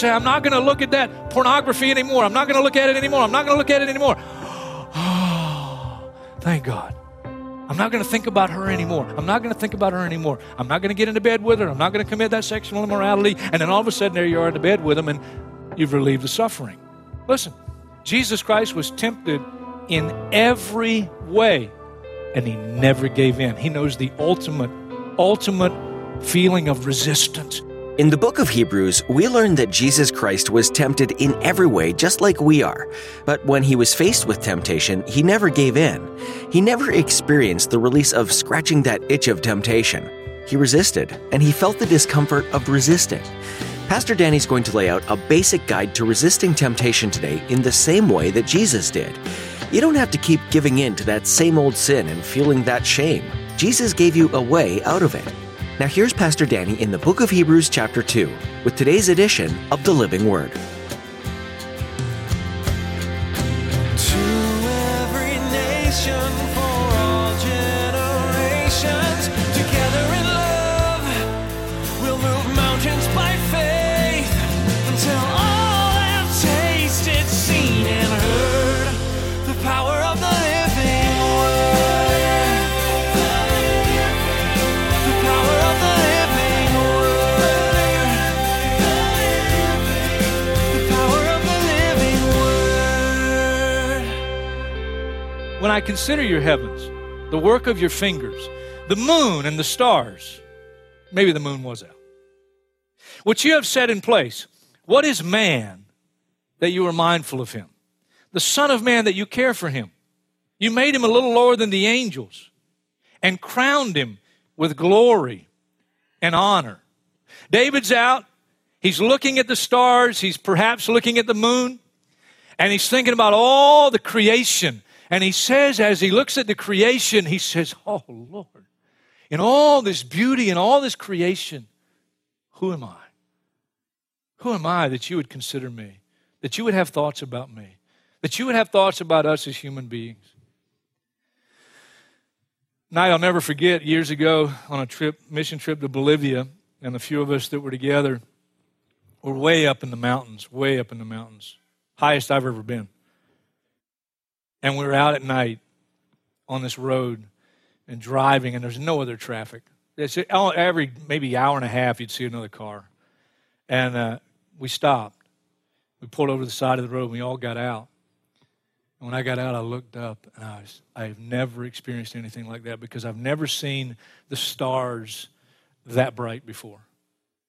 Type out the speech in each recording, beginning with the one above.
Say, I'm not going to look at that pornography anymore. I'm not going to look at it anymore. I'm not going to look at it anymore. Thank God. I'm not going to think about her anymore. I'm not going to think about her anymore. I'm not going to get into bed with her. I'm not going to commit that sexual immorality. And then all of a sudden, there you are in the bed with him, and you've relieved the suffering. Listen, Jesus Christ was tempted in every way, and he never gave in. He knows the ultimate, ultimate feeling of resistance. In the book of Hebrews, we learn that Jesus Christ was tempted in every way, just like we are. But when he was faced with temptation, he never gave in. He never experienced the release of scratching that itch of temptation. He resisted, and he felt the discomfort of resisting. Pastor Danny's going to lay out a basic guide to resisting temptation today in the same way that Jesus did. You don't have to keep giving in to that same old sin and feeling that shame. Jesus gave you a way out of it. Now, here's Pastor Danny in the book of Hebrews, chapter 2, with today's edition of the Living Word. When I consider your heavens, the work of your fingers, the moon and the stars, maybe the moon was out, which you have set in place, what is man that you are mindful of him? The Son of Man that you care for him. You made him a little lower than the angels and crowned him with glory and honor. David's out. He's looking at the stars. He's perhaps looking at the moon. And he's thinking about all the creation. And he says, as he looks at the creation, he says, Oh Lord, in all this beauty and all this creation, who am I? Who am I that you would consider me? That you would have thoughts about me? That you would have thoughts about us as human beings? Night I'll never forget years ago on a trip, mission trip to Bolivia, and the few of us that were together were way up in the mountains, way up in the mountains, highest I've ever been. And we were out at night on this road and driving, and there's no other traffic. It's every maybe hour and a half you'd see another car. And uh, we stopped. We pulled over to the side of the road, and we all got out. And when I got out, I looked up, and I was, I've never experienced anything like that because I've never seen the stars that bright before.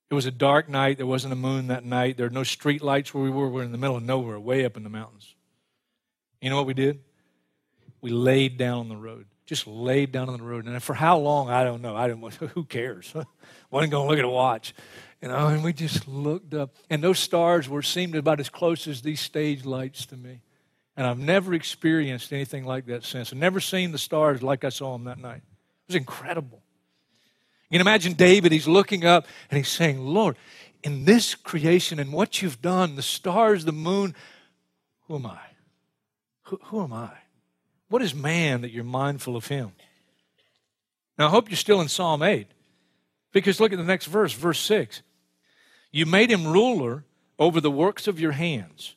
It was a dark night. There wasn't a moon that night. There were no street lights where we were. We were in the middle of nowhere, way up in the mountains. You know what we did? We laid down on the road. Just laid down on the road. And for how long, I don't know. I didn't. Who cares? wasn't going to look at a watch, you know. And we just looked up, and those stars were seemed about as close as these stage lights to me. And I've never experienced anything like that since. I've never seen the stars like I saw them that night. It was incredible. You can imagine David, he's looking up and he's saying, Lord, in this creation and what you've done, the stars, the moon, who am I? Who, am I? What is man that you're mindful of him? Now, I hope you're still in Psalm 8 because look at the next verse, verse 6. You made him ruler over the works of your hands,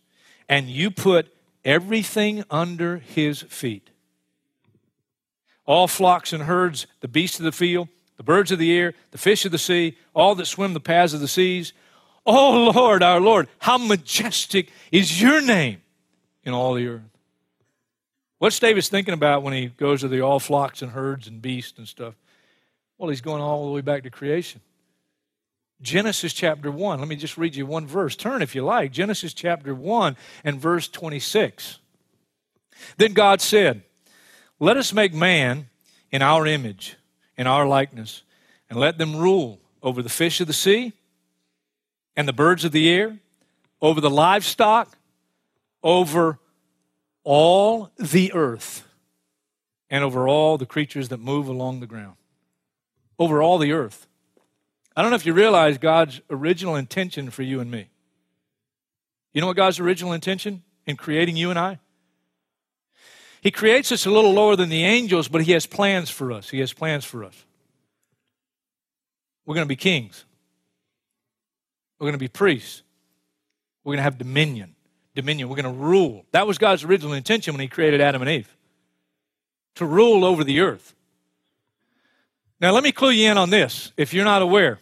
and you put everything under his feet. All flocks and herds, the beasts of the field, the birds of the air, the fish of the sea, all that swim the paths of the seas. Oh Lord, our Lord, how majestic is your name in all the earth. What's David thinking about when he goes to the all flocks and herds and beasts and stuff? Well, he's going all the way back to creation. Genesis chapter 1. Let me just read you one verse. Turn if you like. Genesis chapter 1 and verse 26. Then God said, Let us make man in our image, in our likeness, and let them rule over the fish of the sea and the birds of the air, over the livestock, over all the earth and over all the creatures that move along the ground. Over all the earth. I don't know if you realize God's original intention for you and me. You know what God's original intention in creating you and I? He creates us a little lower than the angels, but He has plans for us. He has plans for us. We're going to be kings, we're going to be priests, we're going to have dominion. Dominion. We're going to rule. That was God's original intention when He created Adam and Eve to rule over the earth. Now, let me clue you in on this if you're not aware.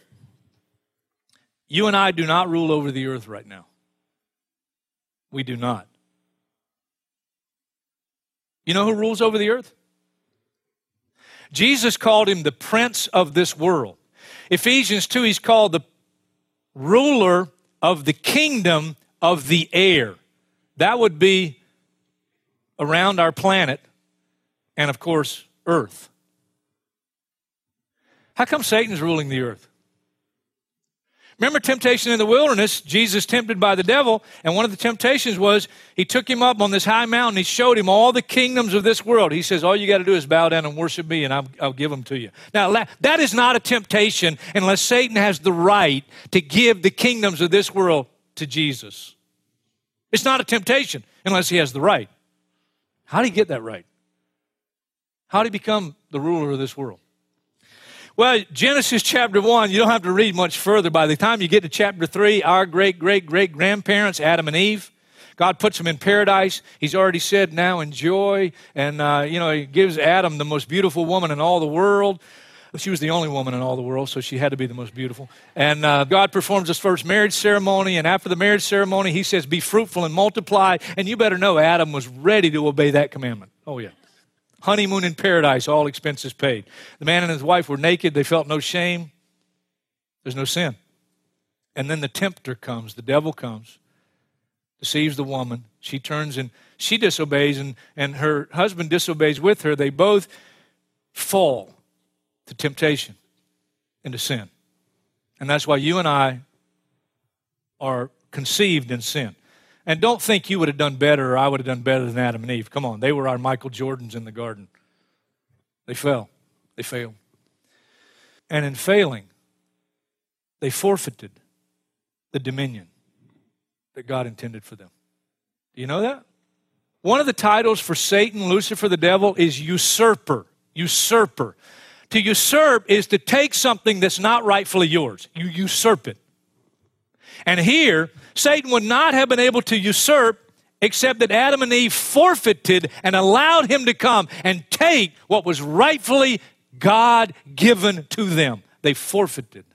You and I do not rule over the earth right now. We do not. You know who rules over the earth? Jesus called him the prince of this world. Ephesians 2, he's called the ruler of the kingdom of the air. That would be around our planet and, of course, earth. How come Satan's ruling the earth? Remember temptation in the wilderness? Jesus tempted by the devil, and one of the temptations was he took him up on this high mountain. He showed him all the kingdoms of this world. He says, All you got to do is bow down and worship me, and I'll, I'll give them to you. Now, that is not a temptation unless Satan has the right to give the kingdoms of this world to Jesus. It's not a temptation unless he has the right. How do he get that right? How do he become the ruler of this world? Well, Genesis chapter 1, you don't have to read much further. By the time you get to chapter 3, our great, great, great grandparents, Adam and Eve, God puts them in paradise. He's already said, now enjoy. And, uh, you know, He gives Adam the most beautiful woman in all the world. She was the only woman in all the world, so she had to be the most beautiful. And uh, God performs his first marriage ceremony. And after the marriage ceremony, He says, Be fruitful and multiply. And you better know Adam was ready to obey that commandment. Oh, yeah honeymoon in paradise, all expenses paid. The man and his wife were naked, they felt no shame. There's no sin. And then the tempter comes, the devil comes, deceives the woman. She turns and she disobeys, and, and her husband disobeys with her. They both fall to temptation into sin. And that's why you and I are conceived in sin. And don't think you would have done better or I would have done better than Adam and Eve. Come on, they were our Michael Jordans in the garden. They fell, they failed. And in failing, they forfeited the dominion that God intended for them. Do you know that? One of the titles for Satan, Lucifer, the devil, is usurper. Usurper. To usurp is to take something that's not rightfully yours, you usurp it. And here, Satan would not have been able to usurp except that Adam and Eve forfeited and allowed him to come and take what was rightfully God given to them. They forfeited.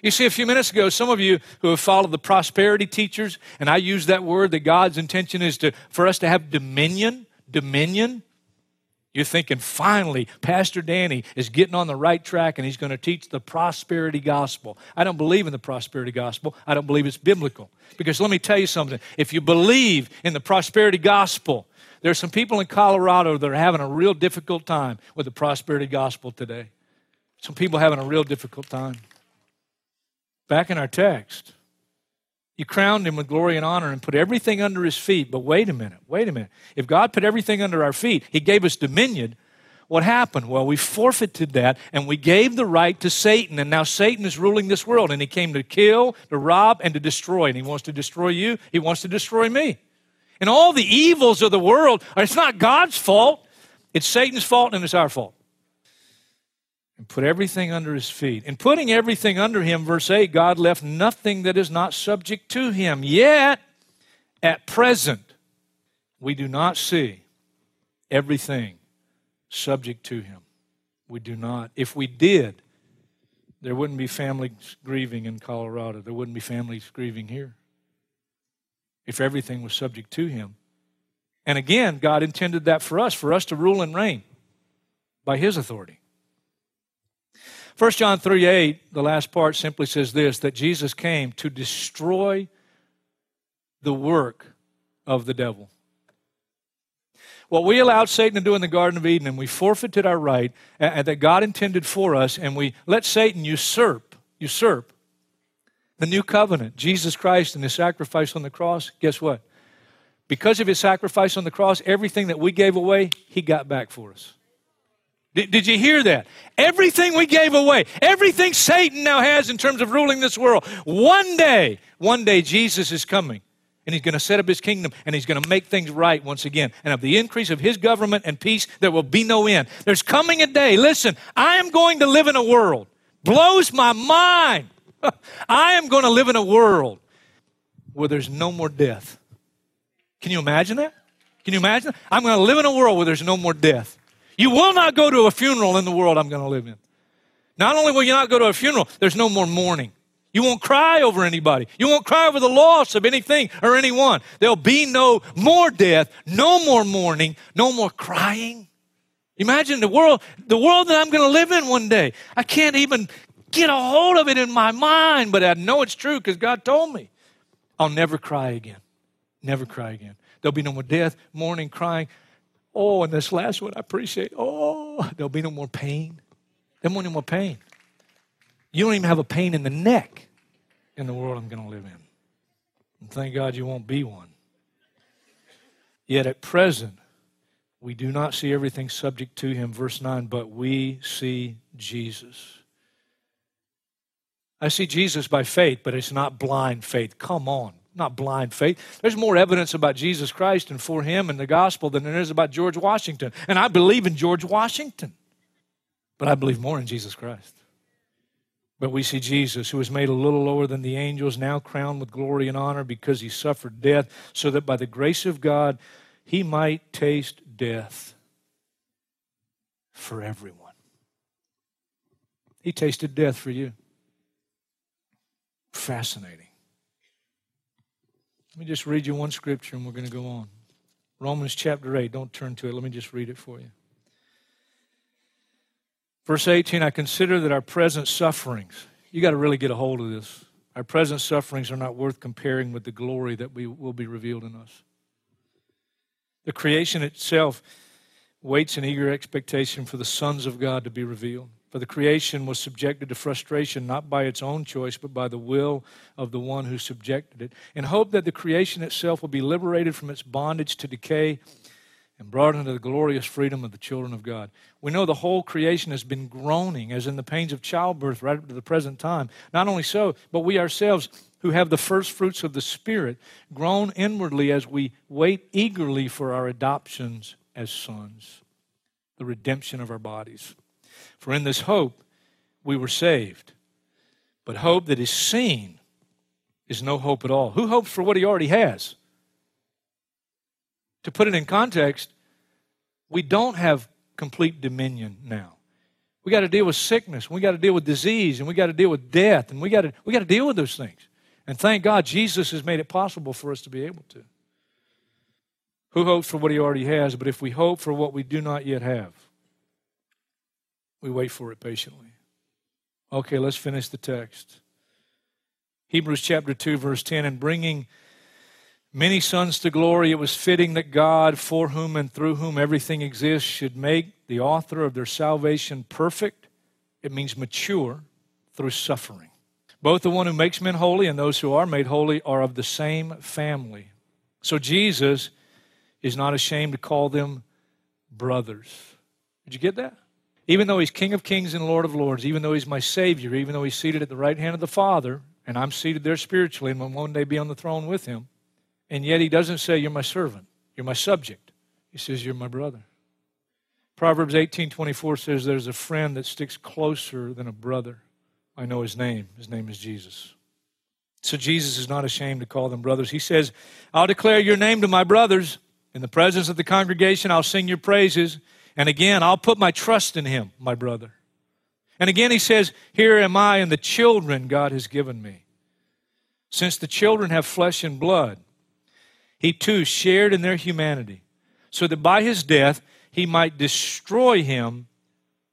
You see, a few minutes ago, some of you who have followed the prosperity teachers, and I use that word that God's intention is to, for us to have dominion, dominion. You're thinking, finally, Pastor Danny is getting on the right track and he's going to teach the prosperity gospel. I don't believe in the prosperity gospel. I don't believe it's biblical. Because let me tell you something if you believe in the prosperity gospel, there are some people in Colorado that are having a real difficult time with the prosperity gospel today. Some people having a real difficult time. Back in our text, you crowned him with glory and honor and put everything under his feet. But wait a minute, wait a minute. If God put everything under our feet, he gave us dominion. What happened? Well, we forfeited that and we gave the right to Satan. And now Satan is ruling this world. And he came to kill, to rob, and to destroy. And he wants to destroy you, he wants to destroy me. And all the evils of the world, it's not God's fault, it's Satan's fault and it's our fault and put everything under his feet. In putting everything under him, verse 8, God left nothing that is not subject to him. Yet, at present, we do not see everything subject to him. We do not. If we did, there wouldn't be families grieving in Colorado. There wouldn't be families grieving here. If everything was subject to him. And again, God intended that for us, for us to rule and reign by his authority. 1 John 3 8, the last part simply says this that Jesus came to destroy the work of the devil. What we allowed Satan to do in the Garden of Eden, and we forfeited our right that God intended for us, and we let Satan usurp, usurp the new covenant, Jesus Christ and his sacrifice on the cross, guess what? Because of his sacrifice on the cross, everything that we gave away, he got back for us. Did, did you hear that? Everything we gave away, everything Satan now has in terms of ruling this world, one day, one day Jesus is coming and he's going to set up his kingdom and he's going to make things right once again. And of the increase of his government and peace, there will be no end. There's coming a day, listen, I am going to live in a world, blows my mind. I am going to live in a world where there's no more death. Can you imagine that? Can you imagine? I'm going to live in a world where there's no more death. You will not go to a funeral in the world I'm going to live in. Not only will you not go to a funeral, there's no more mourning. You won't cry over anybody. You won't cry over the loss of anything or anyone. There'll be no more death, no more mourning, no more crying. Imagine the world, the world that I'm going to live in one day. I can't even get a hold of it in my mind, but I know it's true because God told me. I'll never cry again. Never cry again. There'll be no more death, mourning, crying. Oh, and this last one I appreciate. Oh, there'll be no more pain. There won't be more pain. You don't even have a pain in the neck in the world I'm going to live in. And thank God you won't be one. Yet at present, we do not see everything subject to him. Verse 9, but we see Jesus. I see Jesus by faith, but it's not blind faith. Come on, not blind faith. There's more evidence about Jesus Christ and for him and the gospel than there is about George Washington. And I believe in George Washington, but I believe more in Jesus Christ. But we see Jesus, who was made a little lower than the angels, now crowned with glory and honor because he suffered death, so that by the grace of God he might taste death for everyone. He tasted death for you. Fascinating. Let me just read you one scripture and we're going to go on. Romans chapter 8. Don't turn to it. Let me just read it for you. Verse 18 I consider that our present sufferings, you got to really get a hold of this. Our present sufferings are not worth comparing with the glory that we will be revealed in us. The creation itself waits in eager expectation for the sons of God to be revealed. For the creation was subjected to frustration not by its own choice, but by the will of the one who subjected it, in hope that the creation itself will be liberated from its bondage to decay and brought into the glorious freedom of the children of God. We know the whole creation has been groaning, as in the pains of childbirth, right up to the present time. Not only so, but we ourselves, who have the first fruits of the Spirit, groan inwardly as we wait eagerly for our adoptions as sons, the redemption of our bodies. For in this hope we were saved. But hope that is seen is no hope at all. Who hopes for what he already has? To put it in context, we don't have complete dominion now. We got to deal with sickness, we got to deal with disease, and we got to deal with death, and we got to we got to deal with those things. And thank God Jesus has made it possible for us to be able to. Who hopes for what he already has? But if we hope for what we do not yet have, we wait for it patiently. Okay, let's finish the text. Hebrews chapter 2, verse 10 and bringing many sons to glory, it was fitting that God, for whom and through whom everything exists, should make the author of their salvation perfect. It means mature through suffering. Both the one who makes men holy and those who are made holy are of the same family. So Jesus is not ashamed to call them brothers. Did you get that? Even though he's King of kings and Lord of lords, even though he's my Savior, even though he's seated at the right hand of the Father, and I'm seated there spiritually and will one day be on the throne with him, and yet he doesn't say, You're my servant, you're my subject. He says, You're my brother. Proverbs 18 24 says, There's a friend that sticks closer than a brother. I know his name. His name is Jesus. So Jesus is not ashamed to call them brothers. He says, I'll declare your name to my brothers. In the presence of the congregation, I'll sing your praises. And again, I'll put my trust in him, my brother. And again, he says, Here am I and the children God has given me. Since the children have flesh and blood, he too shared in their humanity, so that by his death he might destroy him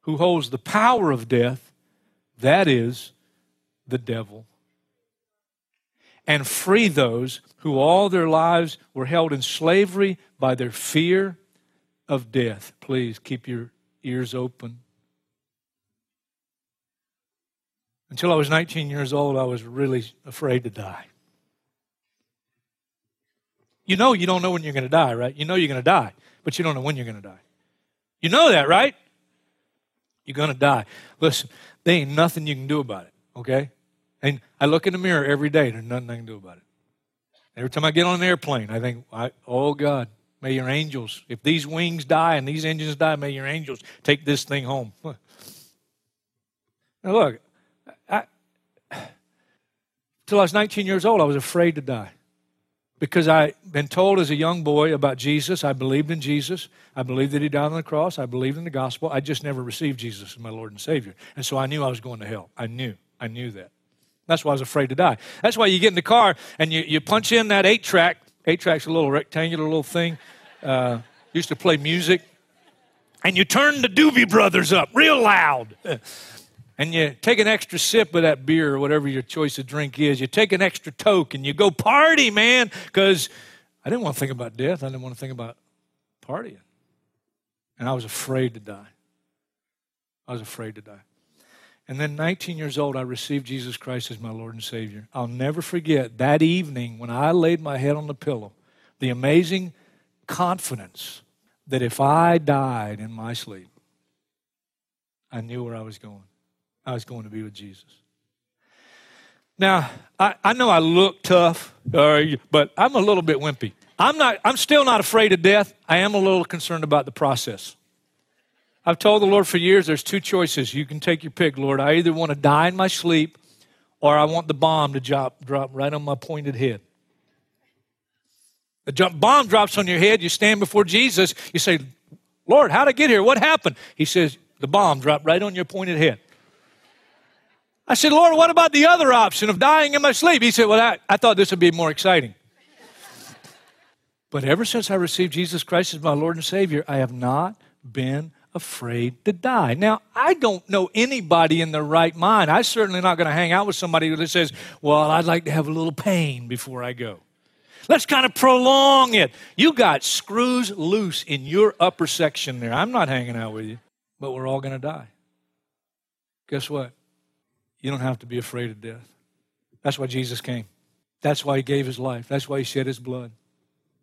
who holds the power of death, that is, the devil, and free those who all their lives were held in slavery by their fear of death. Please keep your ears open. Until I was 19 years old, I was really afraid to die. You know you don't know when you're going to die, right? You know you're going to die, but you don't know when you're going to die. You know that, right? You're going to die. Listen, there ain't nothing you can do about it, okay? And I look in the mirror every day, there's nothing I can do about it. Every time I get on an airplane, I think, I, oh God, may your angels, if these wings die and these engines die, may your angels take this thing home. Now look, I, till I was 19 years old, I was afraid to die because I'd been told as a young boy about Jesus. I believed in Jesus. I believed that He died on the cross. I believed in the gospel. I just never received Jesus as my Lord and Savior. And so I knew I was going to hell. I knew. I knew that. That's why I was afraid to die. That's why you get in the car and you, you punch in that eight track. Eight track's a little rectangular little thing. Uh, used to play music. And you turn the Doobie Brothers up real loud. and you take an extra sip of that beer or whatever your choice of drink is. You take an extra toke and you go party, man, because I didn't want to think about death. I didn't want to think about partying. And I was afraid to die. I was afraid to die. And then, 19 years old, I received Jesus Christ as my Lord and Savior. I'll never forget that evening when I laid my head on the pillow, the amazing confidence that if I died in my sleep, I knew where I was going. I was going to be with Jesus. Now, I, I know I look tough, uh, but I'm a little bit wimpy. I'm, not, I'm still not afraid of death. I am a little concerned about the process. I've told the Lord for years there's two choices. You can take your pick, Lord. I either want to die in my sleep or I want the bomb to drop, drop right on my pointed head. The bomb drops on your head. You stand before Jesus. You say, Lord, how'd I get here? What happened? He says, The bomb dropped right on your pointed head. I said, Lord, what about the other option of dying in my sleep? He said, Well, I, I thought this would be more exciting. But ever since I received Jesus Christ as my Lord and Savior, I have not been afraid to die. Now, I don't know anybody in their right mind. I'm certainly not going to hang out with somebody that says, Well, I'd like to have a little pain before I go. Let's kind of prolong it. You got screws loose in your upper section there. I'm not hanging out with you, but we're all going to die. Guess what? You don't have to be afraid of death. That's why Jesus came. That's why he gave his life. That's why he shed his blood,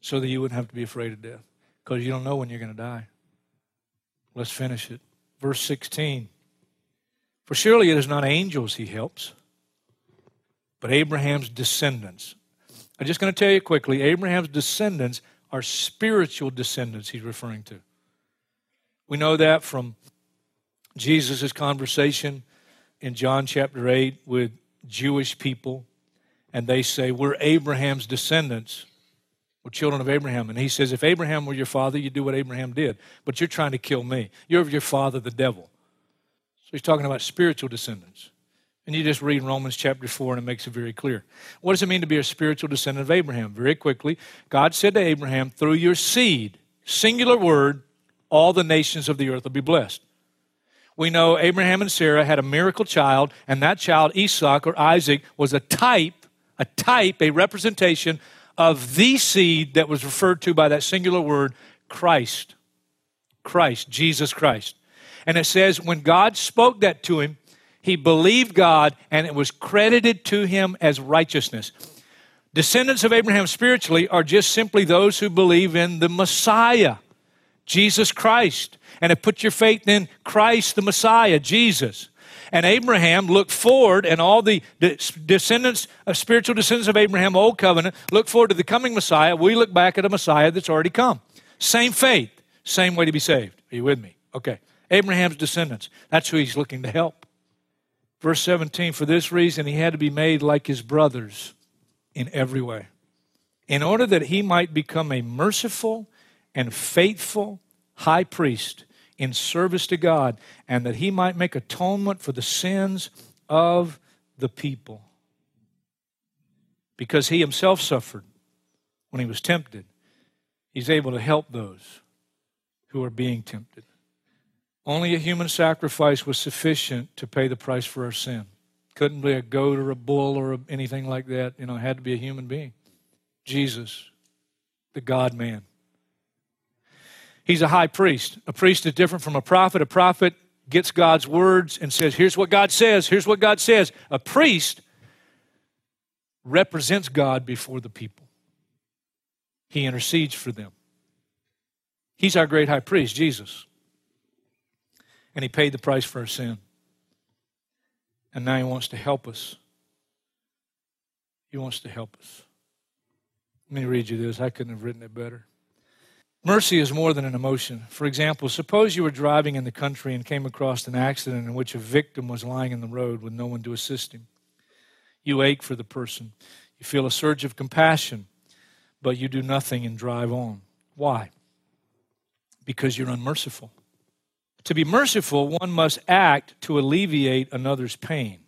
so that you wouldn't have to be afraid of death, because you don't know when you're going to die. Let's finish it. Verse 16. For surely it is not angels he helps, but Abraham's descendants. I'm just going to tell you quickly Abraham's descendants are spiritual descendants he's referring to. We know that from Jesus' conversation in John chapter 8 with Jewish people, and they say, We're Abraham's descendants. Children of Abraham. And he says, If Abraham were your father, you'd do what Abraham did. But you're trying to kill me. You're of your father, the devil. So he's talking about spiritual descendants. And you just read Romans chapter 4 and it makes it very clear. What does it mean to be a spiritual descendant of Abraham? Very quickly, God said to Abraham, through your seed, singular word, all the nations of the earth will be blessed we know Abraham and Sarah had a miracle child, and that child, Isaac or Isaac, was a type, a type, a representation of the seed that was referred to by that singular word, Christ. Christ, Jesus Christ. And it says, when God spoke that to him, he believed God, and it was credited to him as righteousness. Descendants of Abraham spiritually are just simply those who believe in the Messiah, Jesus Christ and have put your faith in Christ, the Messiah, Jesus. And Abraham looked forward, and all the descendants, uh, spiritual descendants of Abraham, Old Covenant, look forward to the coming Messiah. We look back at a Messiah that's already come. Same faith, same way to be saved. Are you with me? Okay. Abraham's descendants. That's who he's looking to help. Verse 17 For this reason, he had to be made like his brothers in every way, in order that he might become a merciful and faithful high priest in service to God, and that he might make atonement for the sins of the people. Because he himself suffered when he was tempted, he's able to help those who are being tempted. Only a human sacrifice was sufficient to pay the price for our sin. Couldn't be a goat or a bull or anything like that. You know, it had to be a human being. Jesus, the God man. He's a high priest. A priest is different from a prophet. A prophet gets God's words and says, Here's what God says, here's what God says. A priest represents God before the people. He intercedes for them. He's our great high priest, Jesus. And he paid the price for our sin. And now he wants to help us. He wants to help us. Let me read you this. I couldn't have written it better. Mercy is more than an emotion. For example, suppose you were driving in the country and came across an accident in which a victim was lying in the road with no one to assist him. You ache for the person. You feel a surge of compassion, but you do nothing and drive on. Why? Because you're unmerciful. To be merciful, one must act to alleviate another's pain.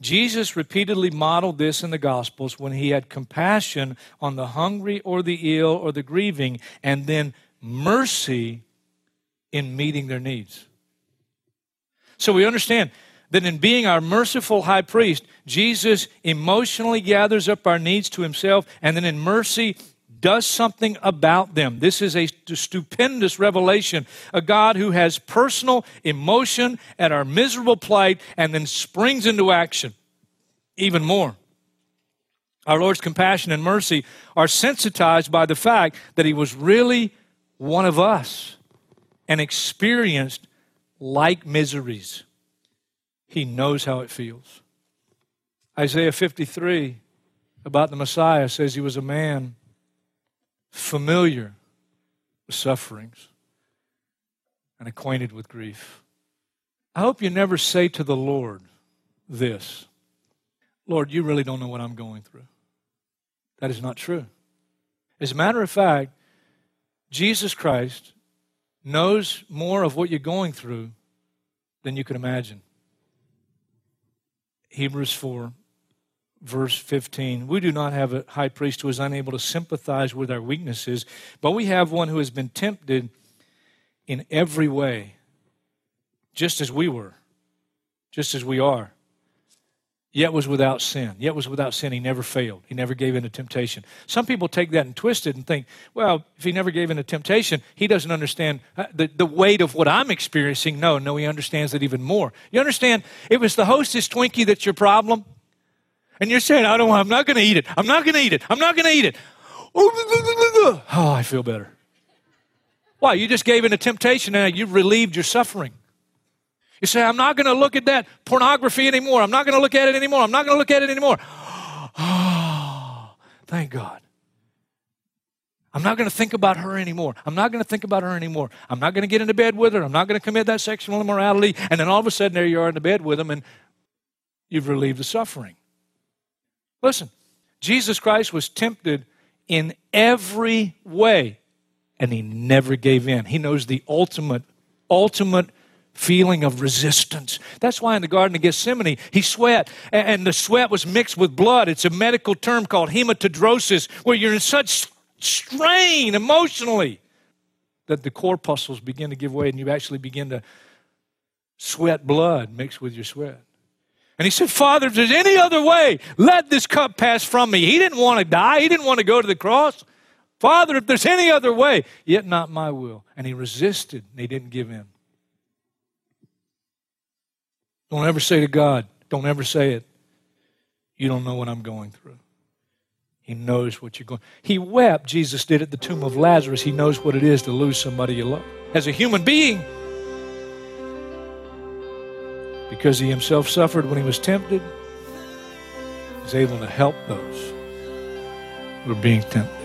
Jesus repeatedly modeled this in the Gospels when he had compassion on the hungry or the ill or the grieving, and then mercy in meeting their needs. So we understand that in being our merciful high priest, Jesus emotionally gathers up our needs to himself, and then in mercy, does something about them. This is a stupendous revelation. A God who has personal emotion at our miserable plight and then springs into action even more. Our Lord's compassion and mercy are sensitized by the fact that He was really one of us and experienced like miseries. He knows how it feels. Isaiah 53 about the Messiah says he was a man familiar with sufferings and acquainted with grief. I hope you never say to the Lord this Lord, you really don't know what I'm going through. That is not true. As a matter of fact, Jesus Christ knows more of what you're going through than you can imagine. Hebrews 4 verse 15 we do not have a high priest who is unable to sympathize with our weaknesses but we have one who has been tempted in every way just as we were just as we are yet was without sin. Yet was without sin he never failed. He never gave in to temptation. Some people take that and twist it and think well if he never gave in to temptation he doesn't understand uh, the, the weight of what i'm experiencing. No no he understands it even more. You understand it was the hostess twinkie that's your problem and you're saying, I don't want, I'm not going to eat it. I'm not going to eat it. I'm not going to eat it. Oh, I feel better. Why? You just gave in a temptation and you relieved your suffering. You say, I'm not going to look at that pornography anymore. I'm not going to look at it anymore. I'm not going to look at it anymore. Oh, thank God. I'm not going to think about her anymore. I'm not going to think about her anymore. I'm not going to get into bed with her. I'm not going to commit that sexual immorality. And then all of a sudden, there you are in the bed with him, and you've relieved the suffering. Listen, Jesus Christ was tempted in every way, and he never gave in. He knows the ultimate, ultimate feeling of resistance. That's why in the Garden of Gethsemane, he sweat, and the sweat was mixed with blood. It's a medical term called hematidrosis, where you're in such strain emotionally that the corpuscles begin to give way, and you actually begin to sweat blood mixed with your sweat. And he said, Father, if there's any other way, let this cup pass from me. He didn't want to die, he didn't want to go to the cross. Father, if there's any other way, yet not my will. And he resisted and he didn't give in. Don't ever say to God, don't ever say it. You don't know what I'm going through. He knows what you're going. He wept. Jesus did at the tomb of Lazarus. He knows what it is to lose somebody you love. As a human being, because he himself suffered when he was tempted, he's able to help those who are being tempted.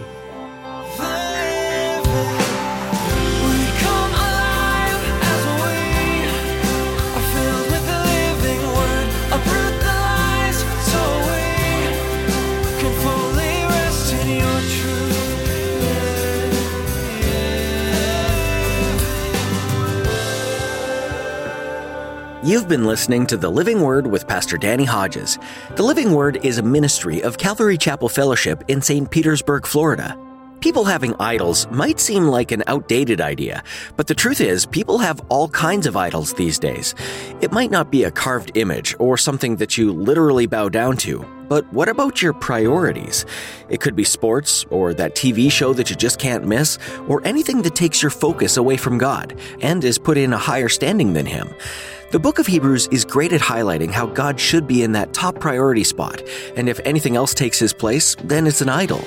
You've been listening to The Living Word with Pastor Danny Hodges. The Living Word is a ministry of Calvary Chapel Fellowship in St. Petersburg, Florida. People having idols might seem like an outdated idea, but the truth is, people have all kinds of idols these days. It might not be a carved image or something that you literally bow down to, but what about your priorities? It could be sports, or that TV show that you just can't miss, or anything that takes your focus away from God and is put in a higher standing than Him. The book of Hebrews is great at highlighting how God should be in that top priority spot, and if anything else takes his place, then it's an idol.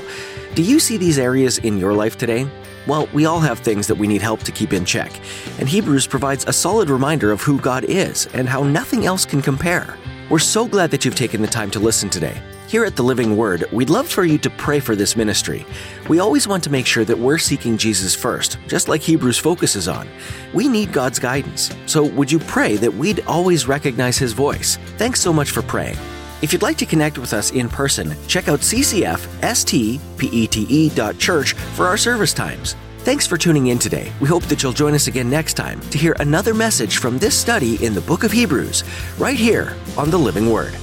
Do you see these areas in your life today? Well, we all have things that we need help to keep in check, and Hebrews provides a solid reminder of who God is and how nothing else can compare. We're so glad that you've taken the time to listen today. Here at the Living Word, we'd love for you to pray for this ministry. We always want to make sure that we're seeking Jesus first, just like Hebrews focuses on. We need God's guidance, so would you pray that we'd always recognize His voice? Thanks so much for praying. If you'd like to connect with us in person, check out ccfstpete.church for our service times. Thanks for tuning in today. We hope that you'll join us again next time to hear another message from this study in the book of Hebrews, right here on the Living Word.